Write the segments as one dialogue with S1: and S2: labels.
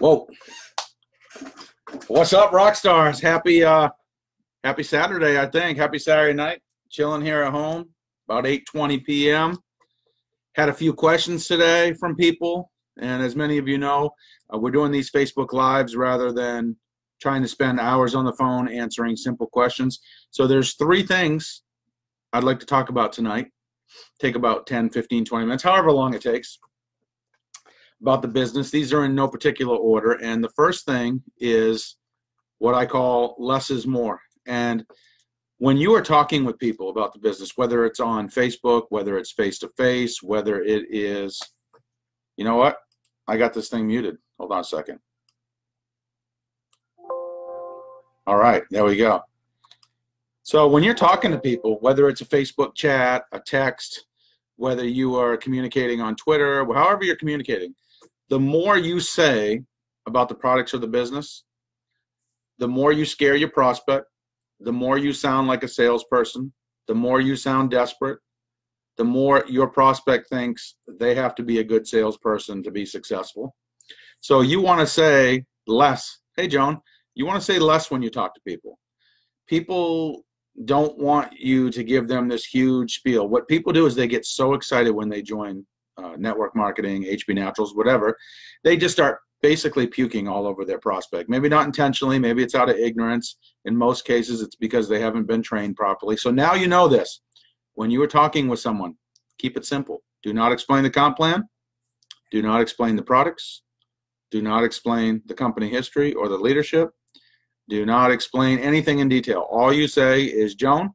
S1: Whoa. What's up, rock stars? Happy uh happy Saturday, I think. Happy Saturday night. Chilling here at home, about 8:20 p.m. Had a few questions today from people, and as many of you know, uh, we're doing these Facebook lives rather than trying to spend hours on the phone answering simple questions. So there's three things I'd like to talk about tonight. Take about 10, 15, 20 minutes, however long it takes about the business. These are in no particular order. And the first thing is what I call less is more. And when you are talking with people about the business, whether it's on Facebook, whether it's face to face, whether it is, you know what? I got this thing muted. Hold on a second. All right, there we go. So when you're talking to people, whether it's a Facebook chat, a text, whether you are communicating on Twitter, however you're communicating, the more you say about the products or the business, the more you scare your prospect, the more you sound like a salesperson, the more you sound desperate, the more your prospect thinks they have to be a good salesperson to be successful. So you want to say less. Hey, Joan, you want to say less when you talk to people. People don't want you to give them this huge spiel. What people do is they get so excited when they join uh, network marketing, HB Naturals, whatever, they just start basically puking all over their prospect. Maybe not intentionally, maybe it's out of ignorance. In most cases, it's because they haven't been trained properly. So now you know this. When you are talking with someone, keep it simple. Do not explain the comp plan. Do not explain the products. Do not explain the company history or the leadership. Do not explain anything in detail. All you say is, Joan,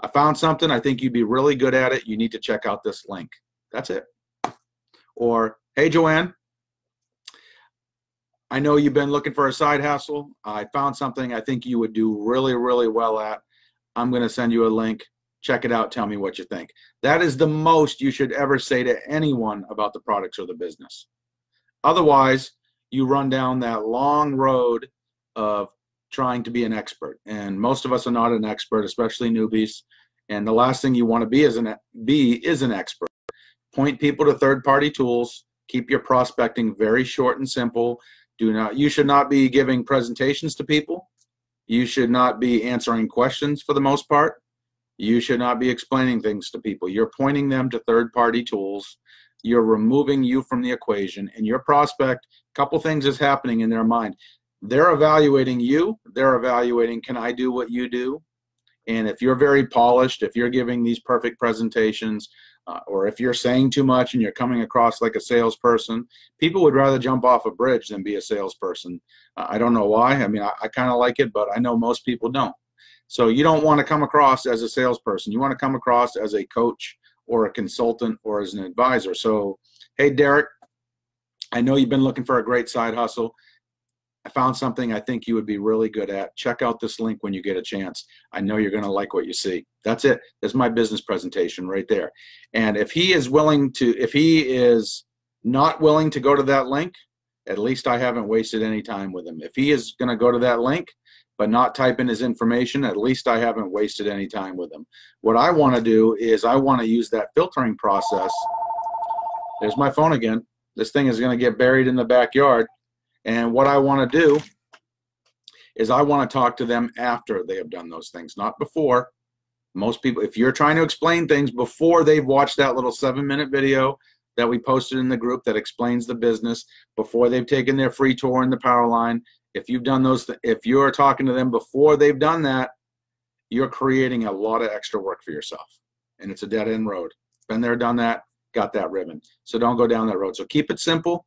S1: I found something. I think you'd be really good at it. You need to check out this link. That's it. Or, hey, Joanne, I know you've been looking for a side hustle. I found something I think you would do really, really well at. I'm going to send you a link. Check it out. Tell me what you think. That is the most you should ever say to anyone about the products or the business. Otherwise, you run down that long road of trying to be an expert. And most of us are not an expert, especially newbies. And the last thing you want to be is an be is an expert point people to third party tools. Keep your prospecting very short and simple. Do not you should not be giving presentations to people. You should not be answering questions for the most part. You should not be explaining things to people. You're pointing them to third party tools. You're removing you from the equation. And your prospect a couple things is happening in their mind. They're evaluating you. They're evaluating can i do what you do? And if you're very polished if you're giving these perfect presentations uh, or if you're saying too much and you're coming across like a salesperson, people would rather jump off a bridge than be a salesperson. Uh, I don't know why. I mean, I, I kind of like it, but I know most people don't. So you don't want to come across as a salesperson. You want to come across as a coach or a consultant or as an advisor. So, hey, Derek, I know you've been looking for a great side hustle. I found something I think you would be really good at. Check out this link when you get a chance. I know you're going to like what you see. That's it. That's my business presentation right there. And if he is willing to, if he is not willing to go to that link, at least I haven't wasted any time with him. If he is going to go to that link, but not type in his information, at least I haven't wasted any time with him. What I want to do is I want to use that filtering process. There's my phone again. This thing is going to get buried in the backyard and what I want to do is I want to talk to them after they have done those things, not before. Most people, if you're trying to explain things before they've watched that little seven minute video that we posted in the group that explains the business, before they've taken their free tour in the power line, if you've done those, if you're talking to them before they've done that, you're creating a lot of extra work for yourself. And it's a dead end road. Been there, done that, got that ribbon. So don't go down that road. So keep it simple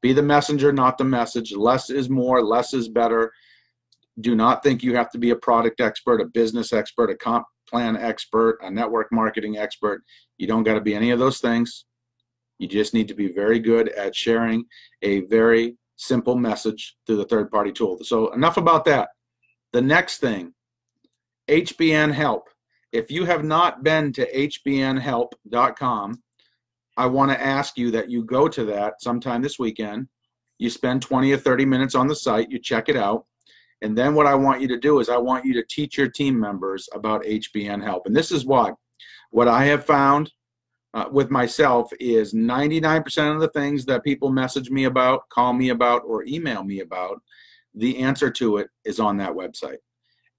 S1: be the messenger, not the message. Less is more, less is better. Do not think you have to be a product expert, a business expert, a comp plan expert, a network marketing expert. You don't got to be any of those things. You just need to be very good at sharing a very simple message through the third party tool. So, enough about that. The next thing HBN Help. If you have not been to hbnhelp.com, I want to ask you that you go to that sometime this weekend. You spend 20 or 30 minutes on the site, you check it out. And then what I want you to do is I want you to teach your team members about HBN Help. And this is why. What I have found uh, with myself is 99% of the things that people message me about, call me about, or email me about, the answer to it is on that website.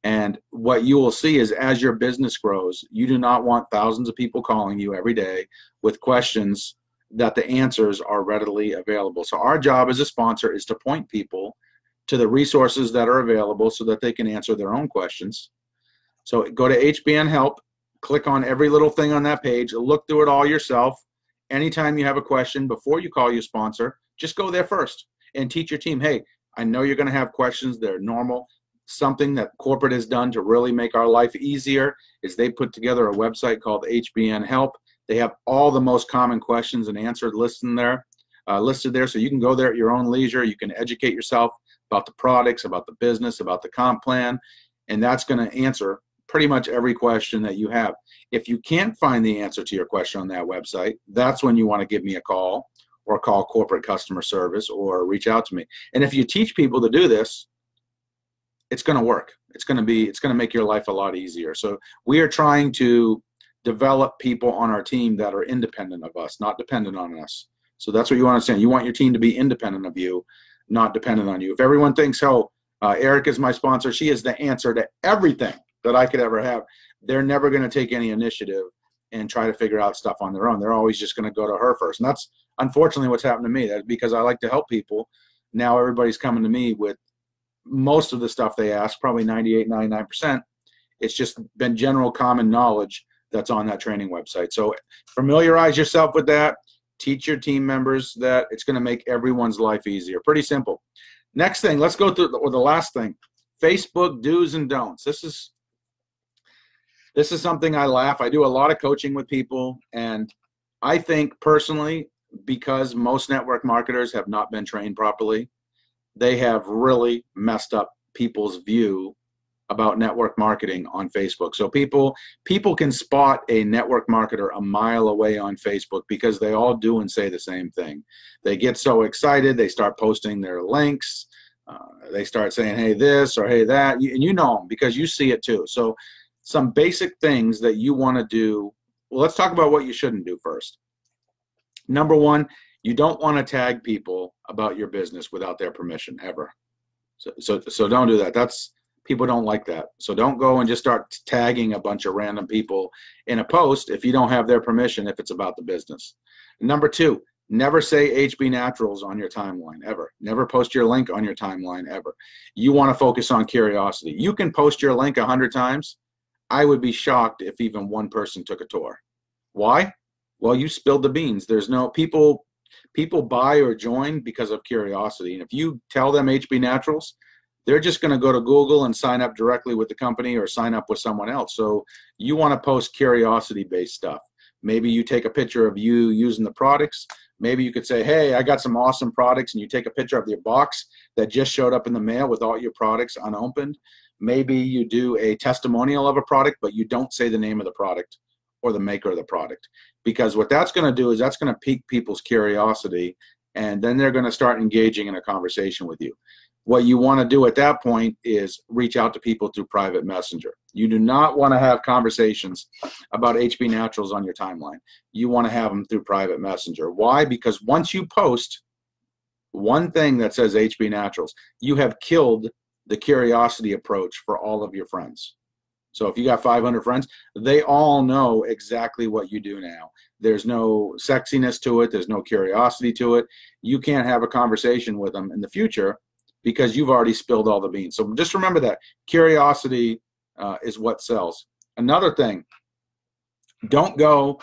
S1: And what you will see is as your business grows, you do not want thousands of people calling you every day with questions that the answers are readily available. So, our job as a sponsor is to point people to the resources that are available so that they can answer their own questions. So, go to HBN Help click on every little thing on that page, look through it all yourself. Anytime you have a question before you call your sponsor, just go there first and teach your team, hey, I know you're going to have questions. They're normal. Something that corporate has done to really make our life easier is they put together a website called HBN Help. They have all the most common questions and answered listed there, uh, listed there, so you can go there at your own leisure. You can educate yourself about the products, about the business, about the comp plan, and that's going to answer pretty much every question that you have. If you can't find the answer to your question on that website, that's when you want to give me a call or call corporate customer service or reach out to me. And if you teach people to do this, it's going to work. It's going to be it's going to make your life a lot easier. So we are trying to develop people on our team that are independent of us, not dependent on us. So that's what you want to understand. You want your team to be independent of you, not dependent on you. If everyone thinks, "Oh, uh, Eric is my sponsor. She is the answer to everything," that I could ever have, they're never going to take any initiative and try to figure out stuff on their own. They're always just going to go to her first. And that's unfortunately what's happened to me. That because I like to help people. Now everybody's coming to me with most of the stuff they ask, probably 98, 99%. It's just been general common knowledge that's on that training website. So familiarize yourself with that. Teach your team members that it's going to make everyone's life easier. Pretty simple. Next thing, let's go through the, or the last thing Facebook do's and don'ts. This is this is something I laugh. I do a lot of coaching with people, and I think personally, because most network marketers have not been trained properly, they have really messed up people's view about network marketing on Facebook. So people people can spot a network marketer a mile away on Facebook because they all do and say the same thing. They get so excited, they start posting their links. Uh, they start saying, "Hey, this" or "Hey, that," and you know them because you see it too. So some basic things that you want to do. Well, let's talk about what you shouldn't do first. Number one, you don't want to tag people about your business without their permission ever. So, so, so don't do that. That's people don't like that. So don't go and just start tagging a bunch of random people in a post if you don't have their permission if it's about the business. Number two, never say HB Naturals on your timeline ever. Never post your link on your timeline ever. You want to focus on curiosity. You can post your link a hundred times I would be shocked if even one person took a tour. Why? Well, you spilled the beans. There's no people people buy or join because of curiosity. And if you tell them HB Naturals, they're just going to go to Google and sign up directly with the company or sign up with someone else. So you want to post curiosity based stuff. Maybe you take a picture of you using the products. Maybe you could say, hey, I got some awesome products, and you take a picture of your box that just showed up in the mail with all your products unopened. Maybe you do a testimonial of a product, but you don't say the name of the product or the maker of the product. Because what that's going to do is that's going to pique people's curiosity, and then they're going to start engaging in a conversation with you. What you want to do at that point is reach out to people through private messenger. You do not want to have conversations about HB Naturals on your timeline. You want to have them through private messenger. Why? Because once you post one thing that says HB Naturals, you have killed the curiosity approach for all of your friends. So if you got 500 friends, they all know exactly what you do now. There's no sexiness to it, there's no curiosity to it. You can't have a conversation with them in the future because you've already spilled all the beans. So just remember that curiosity uh, is what sells. Another thing, don't go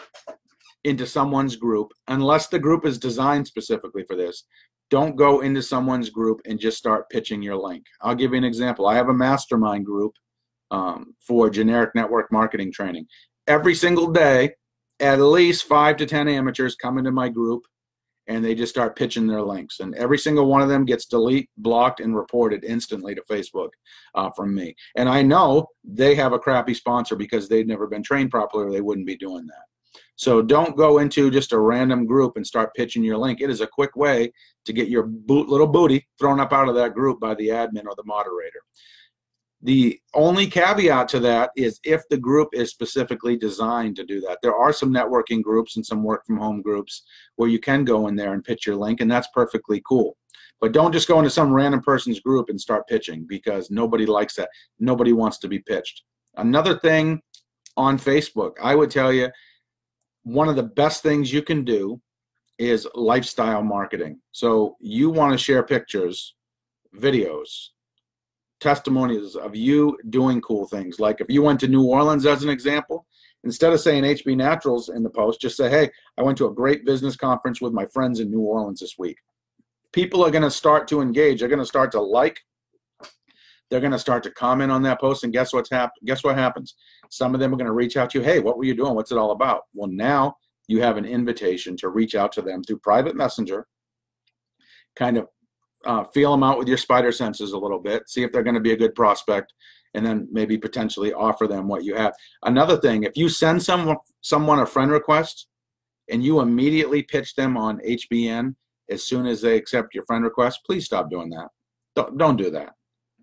S1: into someone's group unless the group is designed specifically for this don't go into someone's group and just start pitching your link. I'll give you an example. I have a mastermind group um, for generic network marketing training. Every single day, at least five to 10 amateurs come into my group and they just start pitching their links. And every single one of them gets delete, blocked, and reported instantly to Facebook uh, from me. And I know they have a crappy sponsor because they've never been trained properly or they wouldn't be doing that. So don't go into just a random group and start pitching your link. It is a quick way to get your boot, little booty thrown up out of that group by the admin or the moderator. The only caveat to that is if the group is specifically designed to do that. There are some networking groups and some work from home groups where you can go in there and pitch your link, and that's perfectly cool. But don't just go into some random person's group and start pitching because nobody likes that. Nobody wants to be pitched. Another thing on Facebook, I would tell you one of the best things you can do is lifestyle marketing. So you want to share pictures, videos, testimonials of you doing cool things. Like if you went to New Orleans as an example, instead of saying HB Naturals in the post, just say, hey, I went to a great business conference with my friends in New Orleans this week people are going to start to engage. They're going to start to like. They're going to start to comment on that post, and guess what's happened? Guess what happens? Some of them are going to reach out to you. Hey, what were you doing? What's it all about? Well, now you have an invitation to reach out to them through private messenger. Kind of uh, feel them out with your spider senses a little bit. See if they're going to be a good prospect, and then maybe potentially offer them what you have. Another thing, if you send someone someone a friend request, and you immediately pitch them on HBN as soon as they accept your friend request, please stop doing that. Don't, don't do that.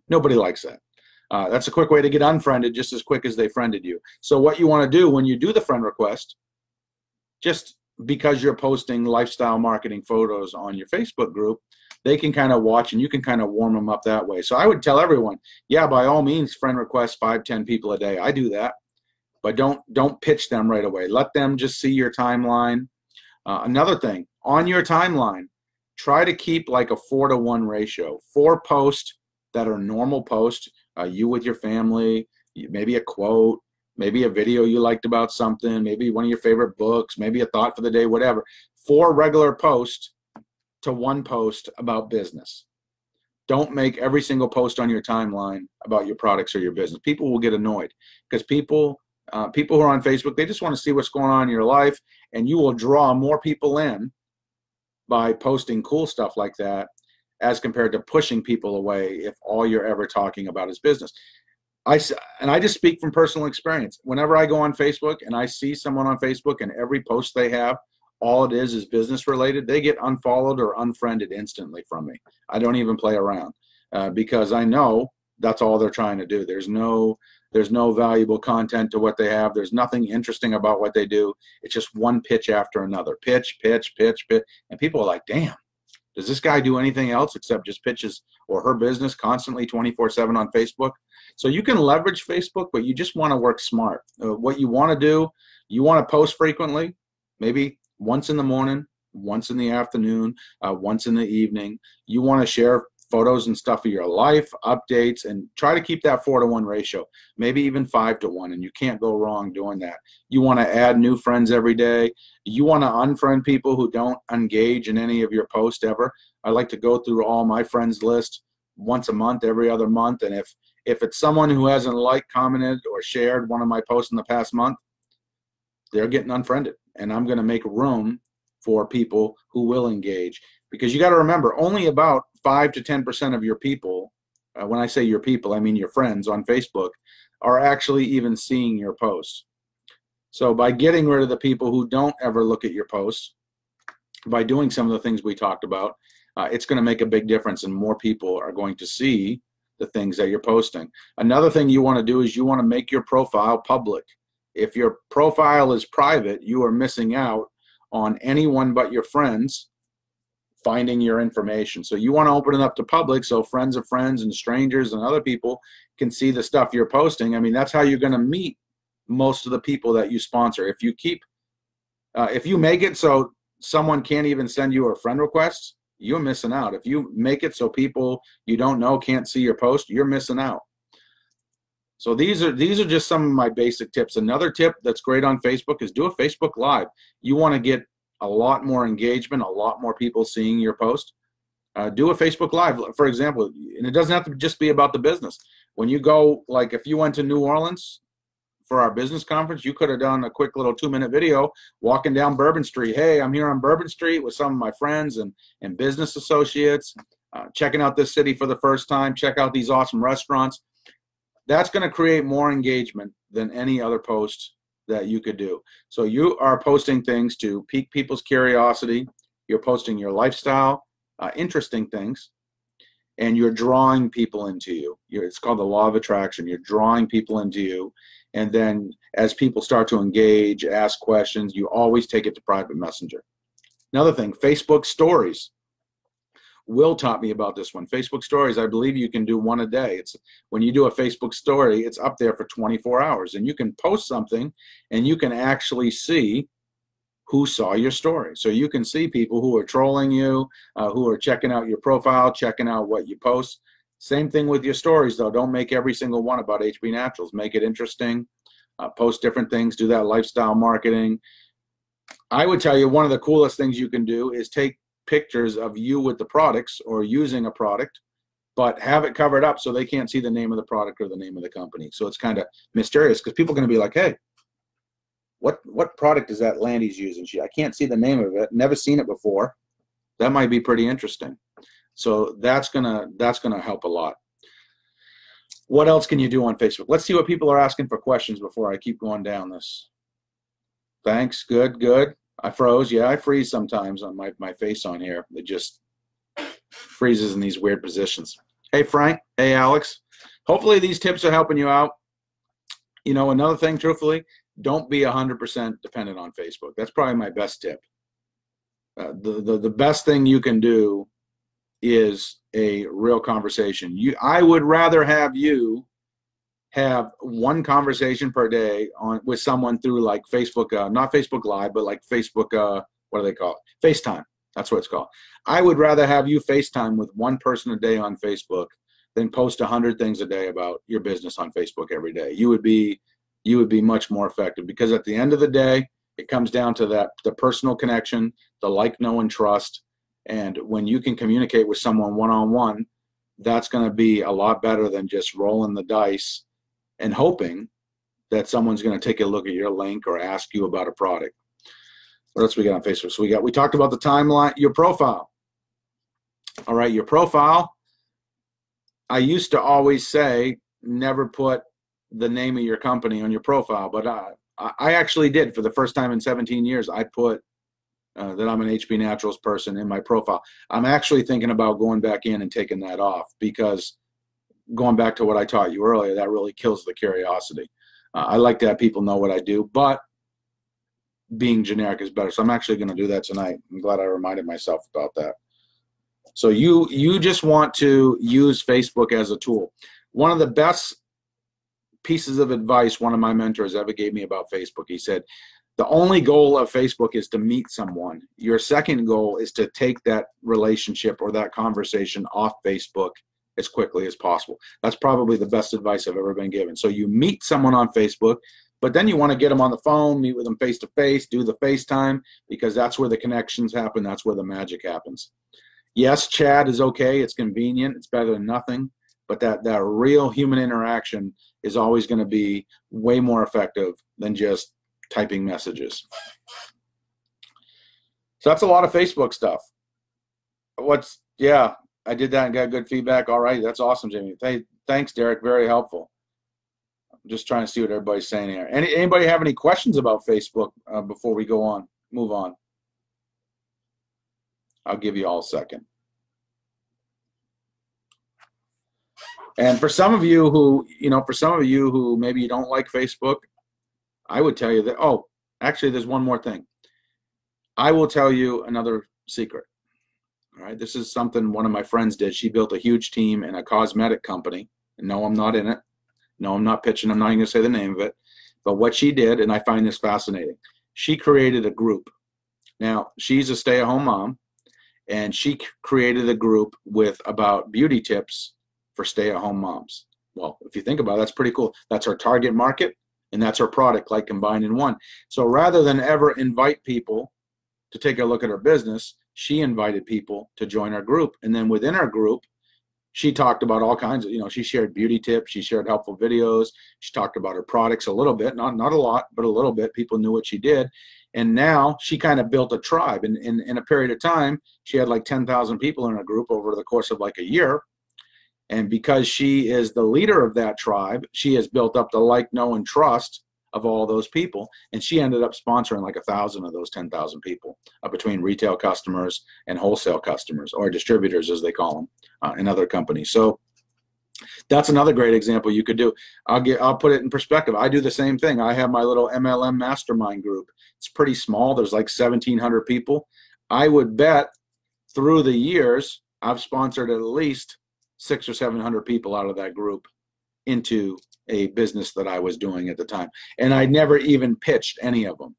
S1: Nobody likes that. Uh, that's a quick way to get unfriended just as quick as they friended you. So what you want to do when you do the friend request, just because you're posting lifestyle marketing photos on your Facebook group, they can kind of watch and you can kind of warm them up that way. So I would tell everyone, yeah, by all means, friend request five, ten people a day. I do that, but don't don't pitch them right away. Let them just see your timeline. Uh, another thing on your timeline, try to keep like a four to one ratio. Four posts that are normal posts, uh, you with your family, maybe a quote, maybe a video you liked about something, maybe one of your favorite books, maybe a thought for the day, whatever. Four regular posts to one post about business. Don't make every single post on your timeline about your products or your business. People will get annoyed because people uh, people who are on Facebook they just want to see what's going on in your life, and you will draw more people in by posting cool stuff like that as compared to pushing people away if all you're ever talking about is business. I and I just speak from personal experience. Whenever I go on Facebook and I see someone on Facebook and every post they have, all it is is business related, they get unfollowed or unfriended instantly from me. I don't even play around uh, because I know that's all they're trying to do. There's no there's no valuable content to what they have. There's nothing interesting about what they do. It's just one pitch after another. Pitch, pitch, pitch, pitch. And people are like, damn, does this guy do anything else except just pitches or her business constantly 24 7 on Facebook? So you can leverage Facebook, but you just want to work smart. Uh, what you want to do, you want to post frequently, maybe once in the morning, once in the afternoon, uh, once in the evening. You want to share photos and stuff of your life, updates, and try to keep that four to one ratio, maybe even five to one. And you can't go wrong doing that. You want to add new friends every day. You want to unfriend people who don't engage in any of your posts ever. I like to go through all my friends list once a month, every other month. And if if it's someone who hasn't liked, commented, or shared one of my posts in the past month, they're getting unfriended. And I'm going to make room for people who will engage. Because you got to remember only about 5 to 10% of your people uh, when i say your people i mean your friends on facebook are actually even seeing your posts. So by getting rid of the people who don't ever look at your posts by doing some of the things we talked about uh, it's going to make a big difference and more people are going to see the things that you're posting. Another thing you want to do is you want to make your profile public if your profile is private you are missing out on anyone but your friends finding your information. So you want to open it up to public so friends of friends and strangers and other people can see the stuff you're posting. I mean, that's how you're going to meet most of the people that you sponsor. If you keep, uh, if you make it so someone can't even send you a friend request, you're missing out. If you make it so people you don't know can't see your post, you're missing out. So these are these are just some of my basic tips. Another tip that's great on Facebook is do a Facebook Live. You want to get a lot more engagement, a lot more people seeing your post. Uh, do a Facebook Live, for example, and it doesn't have to just be about the business. When you go, like if you went to New Orleans for our business conference, you could have done a quick little two minute video walking down Bourbon Street. Hey, I'm here on Bourbon Street with some of my friends and, and business associates, uh, checking out this city for the first time, check out these awesome restaurants. That's going to create more engagement than any other post that you could do. So you are posting things to pique people's curiosity. You're posting your lifestyle, uh, interesting things, and you're drawing people into you. You're, it's called the law of attraction. You're drawing people into you. And then as people start to engage, ask questions, you always take it to private messenger. Another thing, Facebook stories. Will taught me about this one. Facebook stories, I believe you can do one a day. It's when you do a Facebook story, it's up there for 24 hours and you can post something and you can actually see who saw your story. So you can see people who are trolling you, uh, who are checking out your profile, checking out what you post. Same thing with your stories, though. Don't make every single one about HB Naturals. Make it interesting. Uh, post different things. Do that lifestyle marketing. I would tell you one of the coolest things you can do is take pictures of you with the products or using a product, but have it covered up so they can't see the name of the product or the name of the company. So it's kind of mysterious because people are going to be like, hey, what what product is that Landy's using? She I can't see the name of it. Never seen it before. That might be pretty interesting. So that's gonna that's gonna help a lot. What else can you do on Facebook? Let's see what people are asking for questions before I keep going down this. Thanks. Good. Good. I froze. Yeah, I freeze sometimes on my my face on here. It just freezes in these weird positions. Hey Frank. Hey Alex. Hopefully these tips are helping you out. You know, another thing, truthfully, don't be 100% dependent on Facebook. That's probably my best tip. Uh, the, the, the best thing you can do is a real conversation. You, I would rather have you have one conversation per day on with someone through like Facebook, uh, not Facebook Live, but like Facebook, uh, what do they call it? FaceTime. That's what it's called. I would rather have you FaceTime with one person a day on Facebook than post a hundred things a day about your business on Facebook every day. You would be you would be much more effective because at the end of the day it comes down to that the personal connection the like know and trust and when you can communicate with someone one-on-one that's going to be a lot better than just rolling the dice and hoping that someone's going to take a look at your link or ask you about a product what else we got on facebook so we got we talked about the timeline your profile all right your profile i used to always say never put the name of your company on your profile, but uh, I actually did for the first time in 17 years. I put uh, that I'm an HB Naturals person in my profile. I'm actually thinking about going back in and taking that off because going back to what I taught you earlier, that really kills the curiosity. Uh, I like to have people know what I do, but being generic is better. So I'm actually going to do that tonight. I'm glad I reminded myself about that. So you you just want to use Facebook as a tool. One of the best pieces of advice one of my mentors ever gave me about Facebook. He said, the only goal of Facebook is to meet someone. Your second goal is to take that relationship or that conversation off Facebook as quickly as possible. That's probably the best advice I've ever been given. So you meet someone on Facebook, but then you want to get them on the phone, meet with them face to face, do the FaceTime, because that's where the connections happen. That's where the magic happens. Yes, chat is okay. It's convenient. It's better than nothing but that that real human interaction is always going to be way more effective than just typing messages so that's a lot of facebook stuff what's yeah i did that and got good feedback. All right that's awesome jamie. Hey, thanks derek. Very helpful. I'm just trying to see what everybody's saying here. Any, anybody have any questions about facebook uh, before we go on move on? I'll give you all a second. And for some of you who, you know, for some of you who maybe you don't like Facebook, I would tell you that, oh, actually, there's one more thing. I will tell you another secret. All right. This is something one of my friends did. She built a huge team in a cosmetic company. No, I'm not in it. No, I'm not pitching. I'm not even going to say the name of it. But what she did, and I find this fascinating, she created a group. Now, she's a stay at home mom, and she created a group with about beauty tips for stay-at-home moms. Well, if you think about it, that's pretty cool. That's our target market, and that's our product, like combined in one. So rather than ever invite people to take a look at our business, she invited people to join our group, and then within our group, she talked about all kinds of, you know, she shared beauty tips, she shared helpful videos, she talked about her products a little bit, not not a lot, but a little bit. People knew what she did, and now she kind of built a tribe. And in, in a period of time, she had like 10,000 people in her group over the course of like a year and because she is the leader of that tribe, she has built up the like, know, and trust of all those people. And she ended up sponsoring like a thousand of those 10,000 people uh, between retail customers and wholesale customers or distributors, as they call them, uh, in other companies. So that's another great example you could do. I'll get, I'll put it in perspective. I do the same thing. I have my little MLM mastermind group. It's pretty small. There's like 1,700 people. I would bet through the years, I've sponsored at least six or 700 people out of that group into a business that I was doing at the time. And I never even pitched any of them.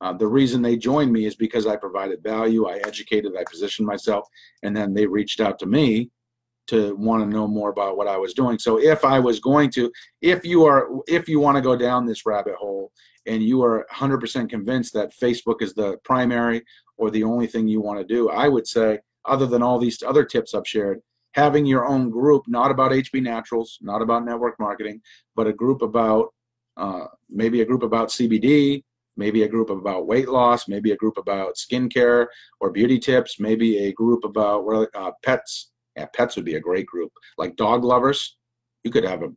S1: Uh, the reason they joined me is because I provided value, I educated, I positioned myself, and then they reached out to me to want to know more about what I was doing. So if I was going to, if you are, if you want to go down this rabbit hole and you are 100% convinced that Facebook is the primary or the only thing you want to do, I would say, other than all these other tips I've shared, having your own group, not about HB Naturals, not about network marketing, but a group about uh, maybe a group about CBD, maybe a group about weight loss, maybe a group about skincare or beauty tips, maybe a group about uh, pets. Yeah, pets would be a great group. Like dog lovers, you could have a,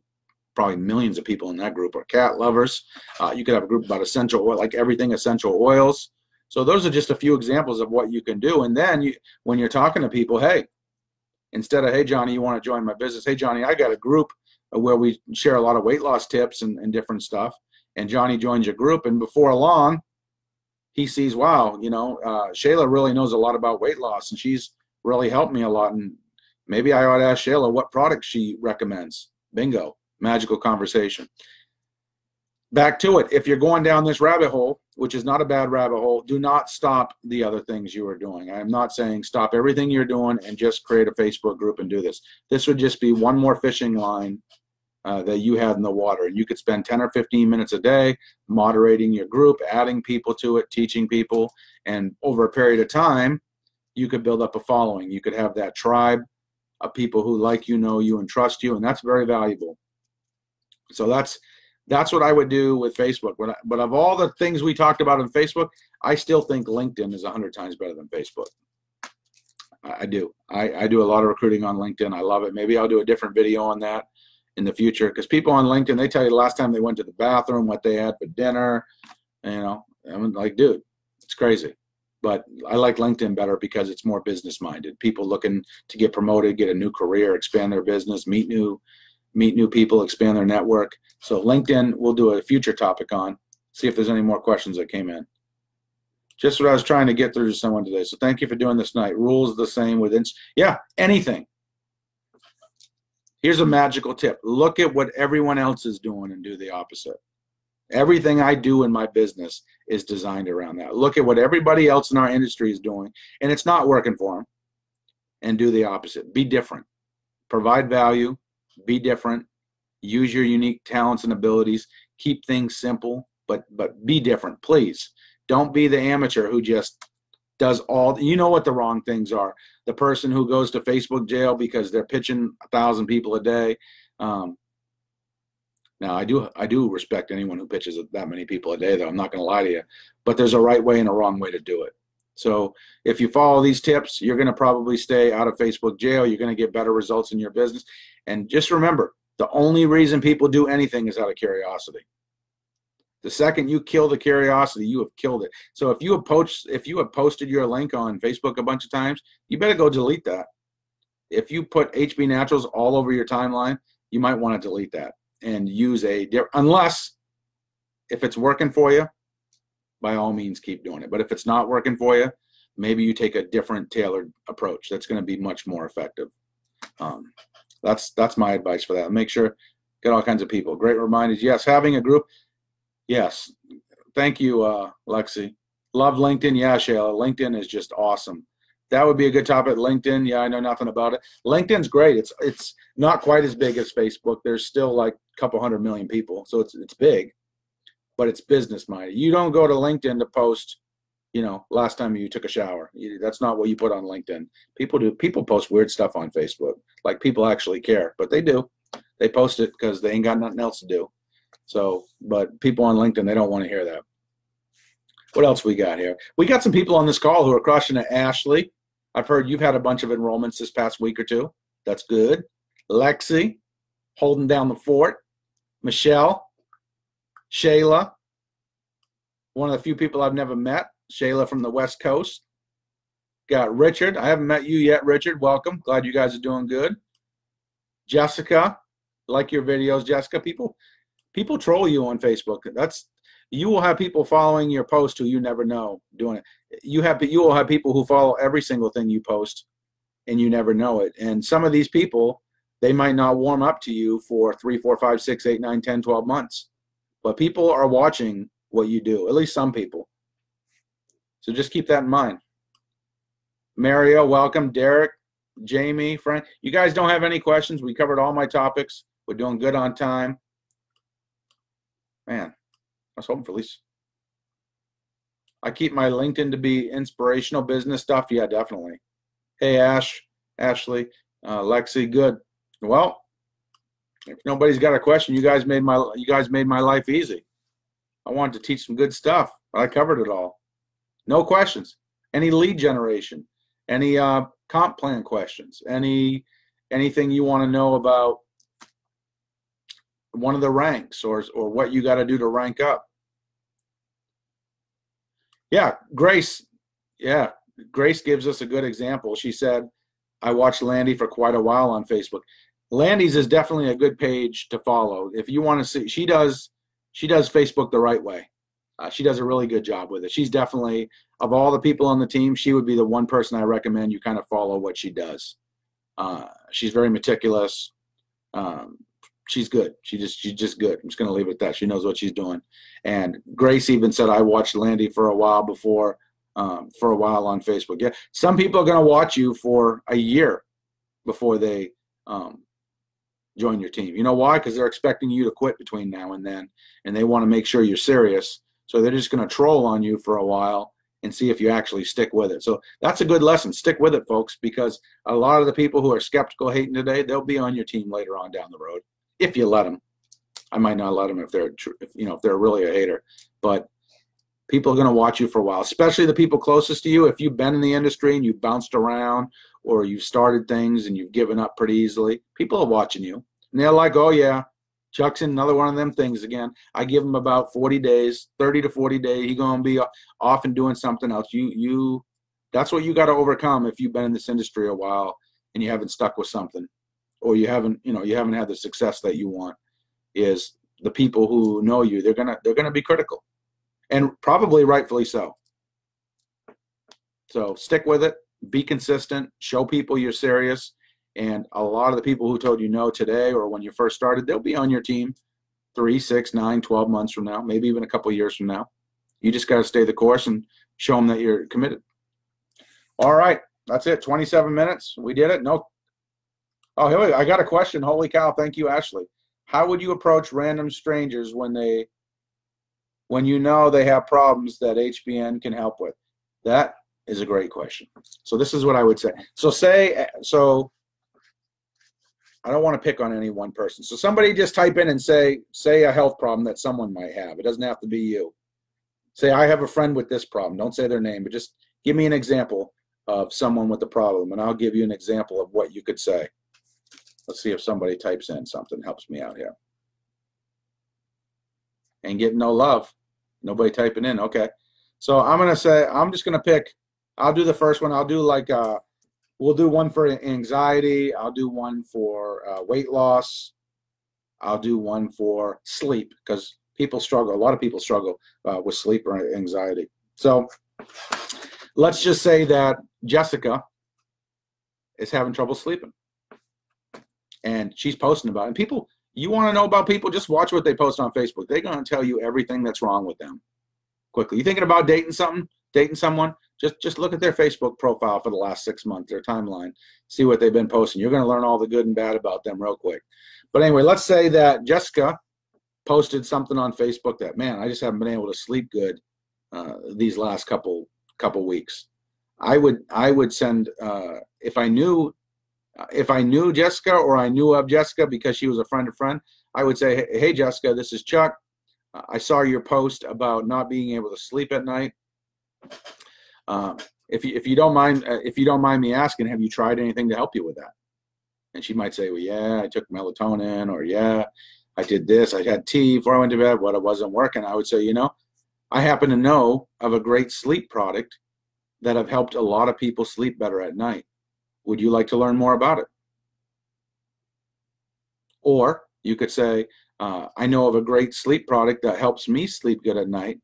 S1: probably millions of people in that group, or cat lovers. Uh, you could have a group about essential oil, like everything essential oils. So those are just a few examples of what you can do. And then you, when you're talking to people, hey, instead of hey johnny you want to join my business? Hey johnny i got a group where we share a lot of weight loss tips and, and different stuff and johnny joins your group. And before long he sees wow you know uh, shayla really knows a lot about weight loss and she's really helped me a lot and maybe i ought to ask shayla what product she recommends. Bingo. Magical conversation. Back to it. If you're going down this rabbit hole, which is not a bad rabbit hole, do not stop the other things you are doing. I'm not saying stop everything you're doing and just create a Facebook group and do this. This would just be one more fishing line uh, that you had in the water. And you could spend 10 or 15 minutes a day moderating your group, adding people to it, teaching people. And over a period of time, you could build up a following. You could have that tribe of people who like you, know you, and trust you. And that's very valuable. So that's that's what I would do with Facebook. But, but of all the things we talked about on Facebook, I still think LinkedIn is 100 times better than Facebook. I, I do. I, I do a lot of recruiting on LinkedIn. I love it. Maybe I'll do a different video on that in the future because people on LinkedIn, they tell you the last time they went to the bathroom, what they had for dinner. You know, I'm like, dude, it's crazy. But I like LinkedIn better because it's more business minded. People looking to get promoted, get a new career, expand their business, meet new meet new people, expand their network. So LinkedIn, we'll do a future topic on. See if there's any more questions that came in. Just what I was trying to get through to someone today. So thank you for doing this night. Rules the same with ins- yeah, anything. Here's a magical tip. Look at what everyone else is doing and do the opposite. Everything I do in my business is designed around that. Look at what everybody else in our industry is doing, and it's not working for them, and do the opposite. Be different. Provide value, be different, use your unique talents and abilities, keep things simple, but but be different, please. Don't be the amateur who just does all you know what the wrong things are. The person who goes to Facebook jail because they're pitching a thousand people a day. Um, now I do I do respect anyone who pitches that many people a day, though. I'm not going to lie to you, but there's a right way and a wrong way to do it. So if you follow these tips, you're going to probably stay out of Facebook jail. You're going to get better results in your business. And just remember, the only reason people do anything is out of curiosity. The second you kill the curiosity, you have killed it. So if you have post, if you have posted your link on Facebook a bunch of times, you better go delete that. If you put HB Naturals all over your timeline, you might want to delete that and use a unless if it's working for you, by all means keep doing it. But if it's not working for you, maybe you take a different tailored approach. That's going to be much more effective. Um, that's that's my advice for that. Make sure get all kinds of people. Great reminders. Yes, having a group. Yes, thank you, uh, Lexi. Love LinkedIn. Yeah, Shayla. LinkedIn is just awesome. That would be a good topic. LinkedIn. Yeah, I know nothing about it. LinkedIn's great. It's it's not quite as big as Facebook. There's still like a couple hundred million people, so it's it's big but it's business minded. You don't go to LinkedIn to post, you know, last time you took a shower. That's not what you put on LinkedIn. People do. People post weird stuff on Facebook. Like people actually care, but they do. They post it because they ain't got nothing else to do. So, but people on LinkedIn, they don't want to hear that. What else we got here? We got some people on this call who are crushing it. Ashley, I've heard you've had a bunch of enrollments this past week or two. That's good. Lexi, holding down the fort. Michelle, Shayla, one of the few people I've never met. Shayla from the West Coast. Got Richard. I haven't met you yet, Richard. Welcome. Glad you guys are doing good. Jessica, like your videos, Jessica. People, people troll you on Facebook. That's you will have people following your post who you never know doing it. You have you will have people who follow every single thing you post, and you never know it. And some of these people, they might not warm up to you for three, four, five, six, eight, nine, ten, twelve months, but people are watching what you do. At least some people. So just keep that in mind. Mario, welcome. Derek, Jamie, Frank. You guys don't have any questions. We covered all my topics. We're doing good on time. Man, I was hoping for at least. I keep my LinkedIn to be inspirational business stuff. Yeah, definitely. Hey, Ash, Ashley, uh, Lexi, good. Well, if nobody's got a question, you guys made my you guys made my life easy. I wanted to teach some good stuff. I covered it all. No questions. Any lead generation? Any uh, comp plan questions? Any anything you want to know about one of the ranks or or what you got to do to rank up? Yeah, Grace. Yeah, Grace gives us a good example. She said, "I watched Landy for quite a while on Facebook." Landy's is definitely a good page to follow if you want to see. She does she does Facebook the right way. Uh, she does a really good job with it. She's definitely of all the people on the team, she would be the one person I recommend you kind of follow what she does. Uh, she's very meticulous. Um, she's good. She just she's just good. I'm just gonna leave it at that. She knows what she's doing. And Grace even said I watched Landy for a while before um, for a while on Facebook. Yeah, some people are gonna watch you for a year before they um, join your team. You know why? Because they're expecting you to quit between now and then, and they want to make sure you're serious. So they're just going to troll on you for a while and see if you actually stick with it. So that's a good lesson. Stick with it, folks, because a lot of the people who are skeptical, hating today, they'll be on your team later on down the road if you let them. I might not let them if they're, if, you know, if they're really a hater, but people are going to watch you for a while, especially the people closest to you. If you've been in the industry and you've bounced around or you've started things and you've given up pretty easily, people are watching you. And they're like, oh, yeah, Chuck's in another one of them things again. I give him about 40 days, 30 to 40 days. He going to be off and doing something else. You, you, that's what you got to overcome if you've been in this industry a while and you haven't stuck with something or you haven't, you know, you haven't had the success that you want is the people who know you, they're going to, they're going to be critical and probably rightfully so. So stick with it, be consistent, show people you're serious. And a lot of the people who told you no today or when you first started, they'll be on your team three, six, nine, 12 months from now, maybe even a couple years from now. You just got to stay the course and show them that you're committed. All right. That's it. 27 minutes. We did it. No. Oh, here we go. I got a question. Holy cow. Thank you, Ashley. How would you approach random strangers when they when you know they have problems that HBN can help with? That is a great question. So this is what I would say. So say so I don't want to pick on any one person. So somebody just type in and say say a health problem that someone might have. It doesn't have to be you. Say I have a friend with this problem. Don't say their name, but just give me an example of someone with a problem and I'll give you an example of what you could say. Let's see if somebody types in something helps me out here. And get no love. Nobody typing in. Okay. So I'm going to say, I'm just going to pick, I'll do the first one. I'll do like, uh, we'll do one for anxiety. I'll do one for uh, weight loss. I'll do one for sleep because people struggle. A lot of people struggle uh, with sleep or anxiety. So let's just say that Jessica is having trouble sleeping and she's posting about it. And people, you want to know about people, just watch what they post on Facebook. They're going to tell you everything that's wrong with them quickly. You thinking about dating something, dating someone? Just just look at their Facebook profile for the last six months, their timeline, see what they've been posting. You're going to learn all the good and bad about them real quick. But anyway, let's say that Jessica posted something on Facebook that man, I just haven't been able to sleep good uh, these last couple couple weeks. I would I would send uh, if I knew if I knew Jessica or I knew of Jessica because she was a friend of friend, I would say, hey, Jessica, this is Chuck. I saw your post about not being able to sleep at night. Um, if you, if you don't mind uh, if you don't mind me asking, have you tried anything to help you with that? And she might say, well, yeah, I took melatonin, or yeah, I did this. I had tea before I went to bed. What it wasn't working, I would say, you know, I happen to know of a great sleep product that have helped a lot of people sleep better at night. Would you like to learn more about it? Or you could say, uh, I know of a great sleep product that helps me sleep good at night.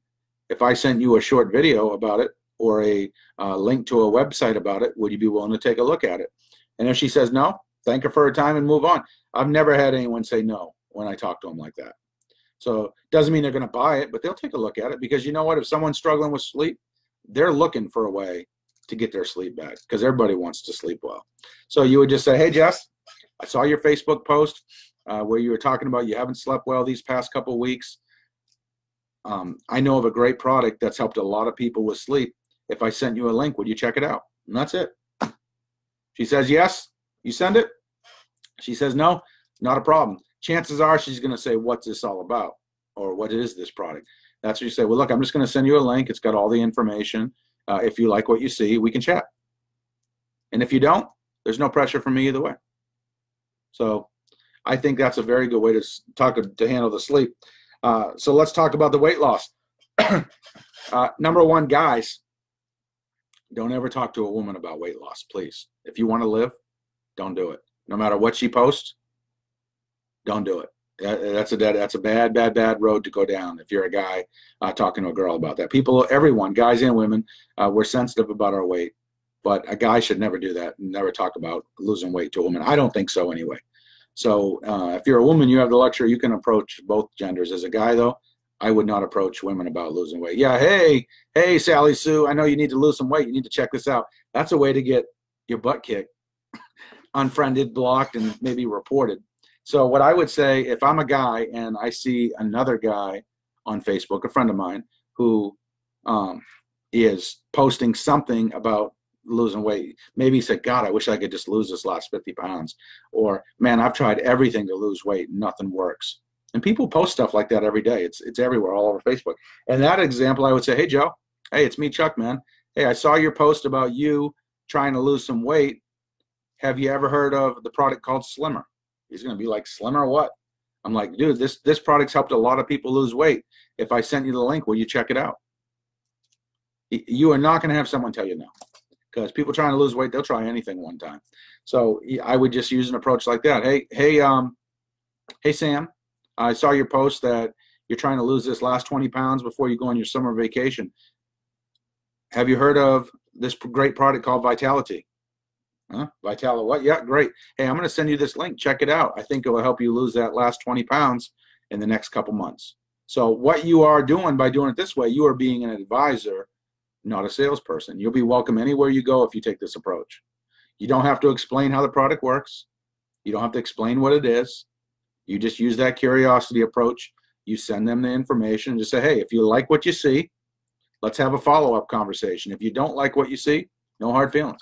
S1: If I sent you a short video about it or a uh, link to a website about it, would you be willing to take a look at it? And if she says no, thank her for her time and move on. I've never had anyone say no when I talk to them like that. So doesn't mean they're going to buy it, but they'll take a look at it because you know what? If someone's struggling with sleep, they're looking for a way to get their sleep back because everybody wants to sleep well. So you would just say, "Hey, Jess, I saw your Facebook post uh, where you were talking about you haven't slept well these past couple weeks. Um, I know of a great product that's helped a lot of people with sleep. If I sent you a link, would you check it out?" And that's it. She says yes. You send it. She says no. Not a problem. Chances are she's going to say, "What's this all about?" or "What is this product?" That's what you say. Well, look, I'm just going to send you a link. It's got all the information. Uh, if you like what you see, we can chat. And if you don't, there's no pressure from me either way. So I think that's a very good way to talk to handle the sleep. Uh, so let's talk about the weight loss. uh, number one, guys, don't ever talk to a woman about weight loss, please. If you want to live, don't do it. No matter what she posts, don't do it. That's a that's a bad, bad, bad road to go down. If you're a guy uh, talking to a girl about that, people, everyone, guys and women, uh, we're sensitive about our weight, but a guy should never do that. Never talk about losing weight to a woman. I don't think so anyway. So uh, if you're a woman, you have the luxury. You can approach both genders. As a guy, though, I would not approach women about losing weight. Yeah, hey, hey, Sally Sue, I know you need to lose some weight. You need to check this out. That's a way to get your butt kicked, unfriended, blocked, and maybe reported. So what I would say, if I'm a guy and I see another guy on Facebook, a friend of mine, who um, is posting something about losing weight, maybe he said, "God, I wish I could just lose this last 50 pounds," or "Man, I've tried everything to lose weight, nothing works." And people post stuff like that every day. It's it's everywhere, all over Facebook. And that example, I would say, "Hey, Joe, hey, it's me, Chuck, man. Hey, I saw your post about you trying to lose some weight. Have you ever heard of the product called Slimmer?" He's to be like, Slimmer what? I'm like, dude, this this product's helped a lot of people lose weight. If I sent you the link, will you check it out? You are not to have someone tell you no, because people trying to lose weight, they'll try anything one time. So I would just use an approach like that. Hey, hey, um, hey, Sam, I saw your post that you're trying to lose this last 20 pounds before you go on your summer vacation. Have you heard of this great product called Vitality? Huh? Vitala, what? Yeah, great. Hey, I'm going to send you this link. Check it out. I think it will help you lose that last 20 pounds in the next couple months. So, what you are doing by doing it this way, you are being an advisor, not a salesperson. You'll be welcome anywhere you go if you take this approach. You don't have to explain how the product works, you don't have to explain what it is. You just use that curiosity approach. You send them the information and just say, hey, if you like what you see, let's have a follow up conversation. If you don't like what you see, no hard feelings.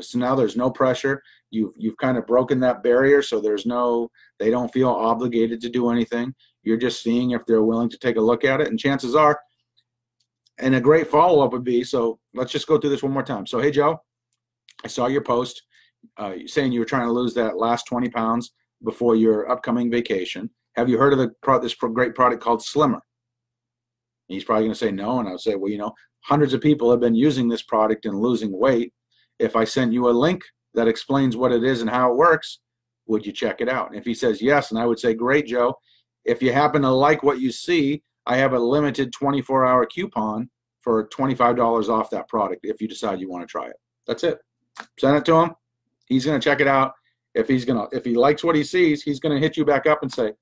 S1: So now there's no pressure. You've you've kind of broken that barrier, so there's no they don't feel obligated to do anything. You're just seeing if they're willing to take a look at it, and chances are. And a great follow up would be so. Let's just go through this one more time. So hey Joe, I saw your post uh, saying you were trying to lose that last 20 pounds before your upcoming vacation. Have you heard of the this great product called Slimmer? And he's probably going to say no, and I'll say, well, you know, hundreds of people have been using this product and losing weight if I sent you a link that explains what it is and how it works, would you check it out? And if he says yes, and I would say, great, Joe. If you happen to like what you see, I have a limited 24 hour coupon for $25 off that product if you decide you want to try it. That's it. Send it to him. He's going to check it out. If he's to, if he likes what he sees, he's to hit you back up and say,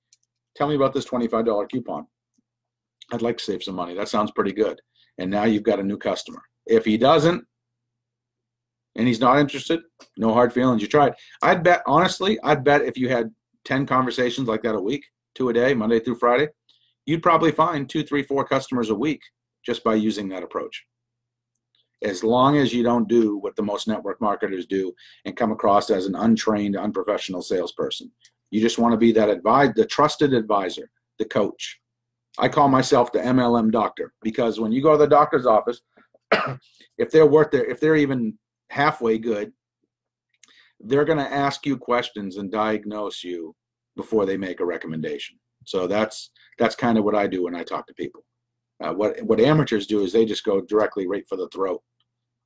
S1: tell me about this $25 coupon. I'd like to save some money. That sounds pretty good. And now you've got a new customer. If he doesn't, and he's not interested, no hard feelings. You tried. I'd bet, honestly, I'd bet if you had 10 conversations like that a week, two a day, Monday through Friday, you'd probably find two, three, four customers a week just by using that approach. As long as you don't do what the most network marketers do and come across as an untrained, unprofessional salesperson. You just want to be that advisor, the trusted advisor, the coach. I call myself the MLM doctor because when you go to the doctor's office, if they're worth their, if they're even halfway good, they're going to ask you questions and diagnose you before they make a recommendation. So that's that's kind of what I do when I talk to people. Uh, what what amateurs do is they just go directly right for the throat,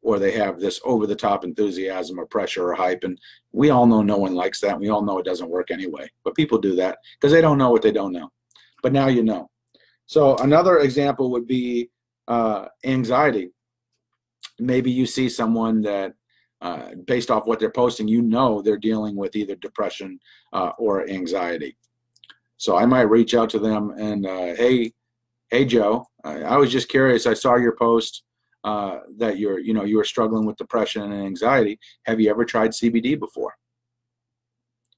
S1: or they have this over the top enthusiasm or pressure or hype, and we all know no one likes that. We all know it doesn't work anyway, but people do that because they don't know what they don't know. But now you know. So another example would be uh, anxiety. Maybe you see someone that uh, based off what they're posting, you know they're dealing with either depression uh, or anxiety. So I might reach out to them and, uh, hey, hey Joe, I, I, was just curious. I saw your post uh, that you're, you know, you were struggling with depression and anxiety. Have you ever tried CBD before?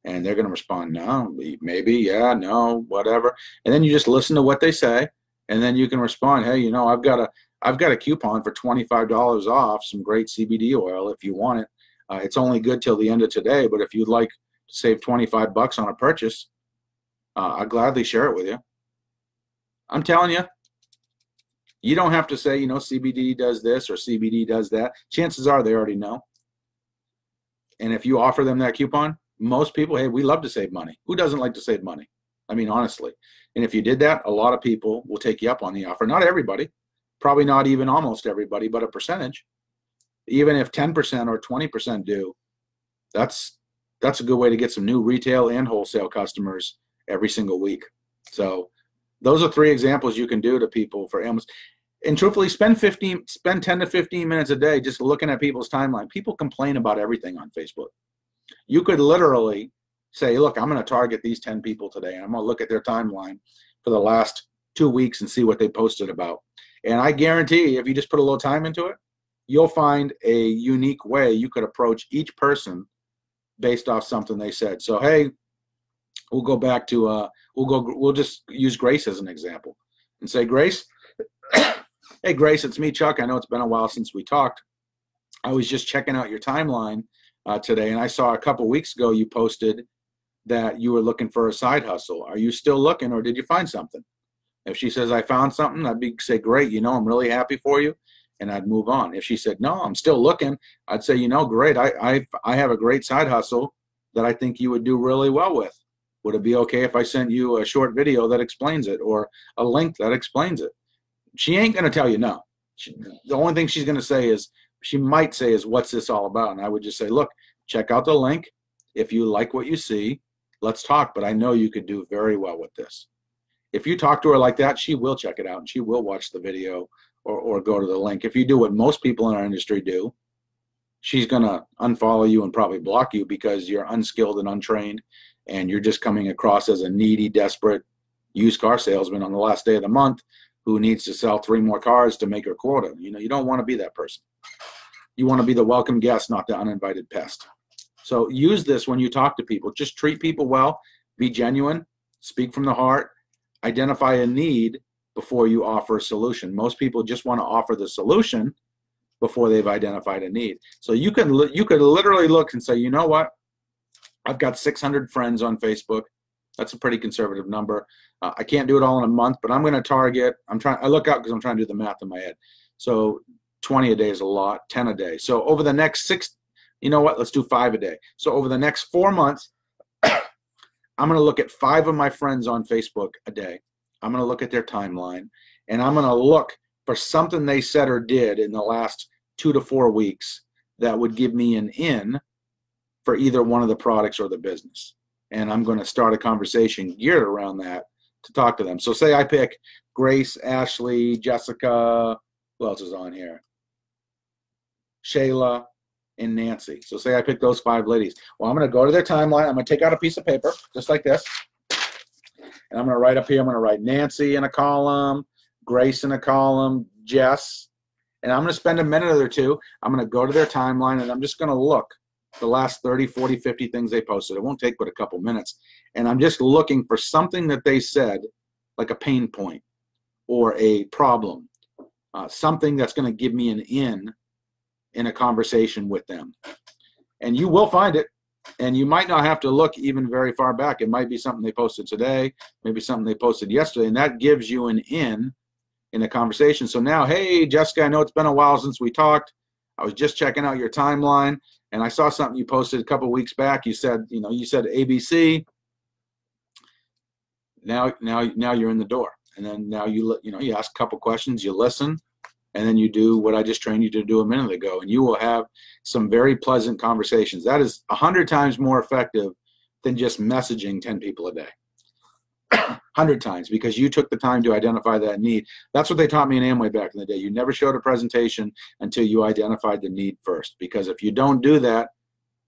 S1: And they're going to respond, no, maybe, yeah, no, whatever. And then you just listen to what they say, and then you can respond, hey, you know, I've got a I've got a coupon for $25 off some great CBD oil if you want it. Uh, it's only good till the end of today, but if you'd like to save 25 bucks on a purchase, uh, I'll gladly share it with you. I'm telling you, you don't have to say, you know, CBD does this or CBD does that. Chances are they already know. And if you offer them that coupon, most people, hey, we love to save money. Who doesn't like to save money? I mean, honestly. And if you did that, a lot of people will take you up on the offer. Not everybody, probably not even almost everybody, but a percentage. Even if 10% or 20% do, that's that's a good way to get some new retail and wholesale customers every single week. So those are three examples you can do to people for Amazon. And truthfully, spend 15, spend 10 to 15 minutes a day just looking at people's timeline. People complain about everything on Facebook. You could literally say, look, I'm going to target these 10 people today. And I'm going to look at their timeline for the last two weeks and see what they posted about. And I guarantee if you just put a little time into it, you'll find a unique way you could approach each person based off something they said. So, hey, we'll go back to, uh, we'll go, we'll just use Grace as an example and say, Grace, hey, Grace, it's me, Chuck. I know it's been a while since we talked. I was just checking out your timeline uh, today, and I saw a couple weeks ago you posted that you were looking for a side hustle. Are you still looking, or did you find something? If she says I found something, I'd be say great. You know, I'm really happy for you, and I'd move on. If she said no, I'm still looking, I'd say you know, great. I I I have a great side hustle that I think you would do really well with. Would it be okay if I sent you a short video that explains it or a link that explains it? She ain't gonna tell you no. She, the only thing she's gonna say is she might say is what's this all about, and I would just say, look, check out the link. If you like what you see, let's talk. But I know you could do very well with this if you talk to her like that, she will check it out and she will watch the video or, or go to the link. If you do what most people in our industry do, she's going to unfollow you and probably block you because you're unskilled and untrained and you're just coming across as a needy, desperate used car salesman on the last day of the month who needs to sell three more cars to make her quota. You know, you don't want to be that person. You want to be the welcome guest, not the uninvited pest. So use this when you talk to people. Just treat people well, be genuine, speak from the heart, identify a need before you offer a solution. Most people just want to offer the solution before they've identified a need. So you can you could literally look and say, you know what? I've got 600 friends on Facebook. That's a pretty conservative number. Uh, I can't do it all in a month, but I'm going to target. I'm trying. I look out because I'm trying to do the math in my head. So 20 a day is a lot. 10 a day. So over the next six, you know what? Let's do five a day. So over the next four months, I'm going to look at five of my friends on Facebook a day. I'm going to look at their timeline and I'm going to look for something they said or did in the last two to four weeks that would give me an in for either one of the products or the business. And I'm going to start a conversation geared around that to talk to them. So, say I pick Grace, Ashley, Jessica, who else is on here? Shayla, and Nancy. So say I pick those five ladies. Well, I'm going to go to their timeline. I'm going to take out a piece of paper, just like this. And I'm going to write up here, I'm going to write Nancy in a column, Grace in a column, Jess. And I'm going to spend a minute or two. I'm going to go to their timeline and I'm just going to look the last 30, 40, 50 things they posted. It won't take but a couple minutes. And I'm just looking for something that they said, like a pain point or a problem, uh, something that's going to give me an in in a conversation with them. And you will find it. And you might not have to look even very far back. It might be something they posted today, maybe something they posted yesterday, and that gives you an in in a conversation. So now, hey, Jessica, I know it's been a while since we talked. I was just checking out your timeline, and I saw something you posted a couple weeks back. You said, you know, you said ABC. now now now you're in the door and then now you you know you ask a couple questions you listen and then you do what i just trained you to do a minute ago and you will have some very pleasant conversations that is a hundred times more effective than just messaging 10 people a day 100 times because you took the time to identify that need that's what they taught me in amway back in the day you never showed a presentation until you identified the need first because if you don't do that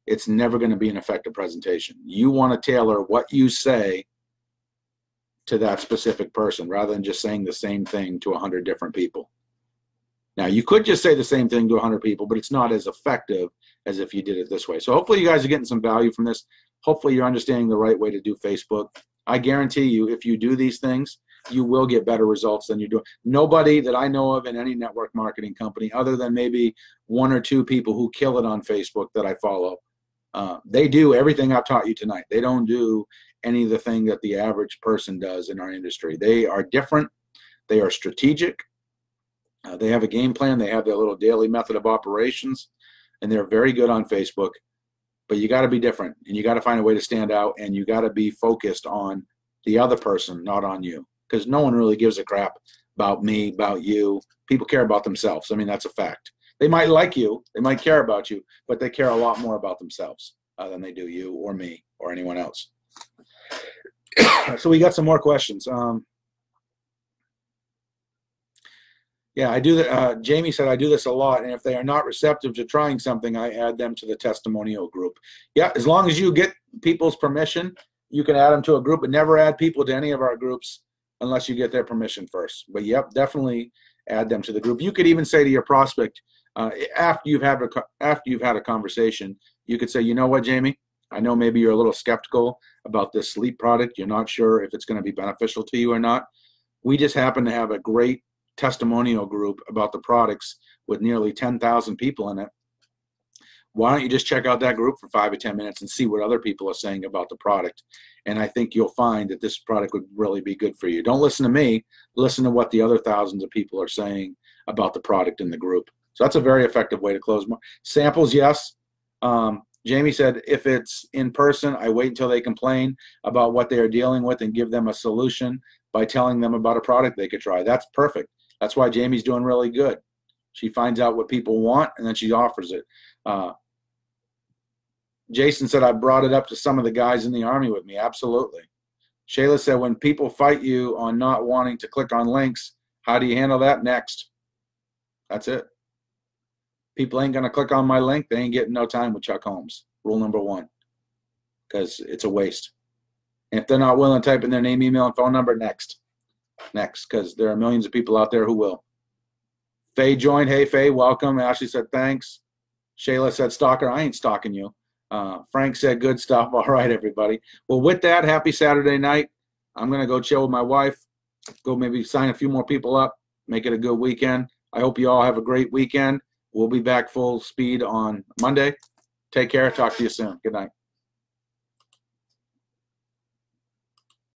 S1: it's never going to be an effective presentation you want to tailor what you say to that specific person rather than just saying the same thing to a 100 different people. Now, you could just say the same thing to a 100 people, but it's not as effective as if you did it this way. So, hopefully, you guys are getting some value from this. Hopefully, you're understanding the right way to do Facebook. I guarantee you, if you do these things, you will get better results than you're doing. Nobody that I know of in any network marketing company, other than maybe one or two people who kill it on Facebook that I follow, uh, they do everything I've taught you tonight. They don't do any of the thing that the average person does in our industry. They are different. They are strategic. Uh, they have a game plan. They have their little daily method of operations, and they're very good on Facebook. But you got to be different, and you got to find a way to stand out, and you got to be focused on the other person, not on you, because no one really gives a crap about me, about you. People care about themselves. I mean, that's a fact. They might like you, they might care about you, but they care a lot more about themselves uh, than they do you or me or anyone else. so we got some more questions. Um, yeah, I do that. Uh, Jamie said I do this a lot, and if they are not receptive to trying something, I add them to the testimonial group. Yeah, as long as you get people's permission, you can add them to a group, but never add people to any of our groups unless you get their permission first. But yep, definitely add them to the group. You could even say to your prospect uh, after you've had a after you've had a conversation, you could say, you know what, Jamie, I know maybe you're a little skeptical about this sleep product. You're not sure if it's going to be beneficial to you or not. We just happen to have a great testimonial group about the products with nearly 10,000 people in it. Why don't you just check out that group for five or 10 minutes and see what other people are saying about the product? And I think you'll find that this product would really be good for you. Don't listen to me, listen to what the other thousands of people are saying about the product in the group. So that's a very effective way to close. Samples, yes. Um, Jamie said if it's in person, I wait until they complain about what they are dealing with and give them a solution by telling them about a product they could try. That's perfect. That's why Jamie's doing really good. She finds out what people want and then she offers it. Uh, Jason said I brought it up to some of the guys in the army with me. Absolutely. Shayla said when people fight you on not wanting to click on links, how do you handle that next? That's it. People ain't gonna click on my link. They ain't getting no time with Chuck Holmes. Rule number one, because it's a waste. And if they're not willing to type in their name, email, and phone number, next, next, because there are millions of people out there who will. Faye joined. Hey, Faye, welcome. Ashley said thanks. Shayla said, Stalker, I ain't stalking you. Uh, Frank said, good stuff. All right, everybody. Well, with that, happy Saturday night. I'm going to go chill with my wife, go maybe sign a few more people up, make it a good weekend. I hope you all have a great weekend. We'll be back full speed on Monday. Take care. Talk to you soon. Good night.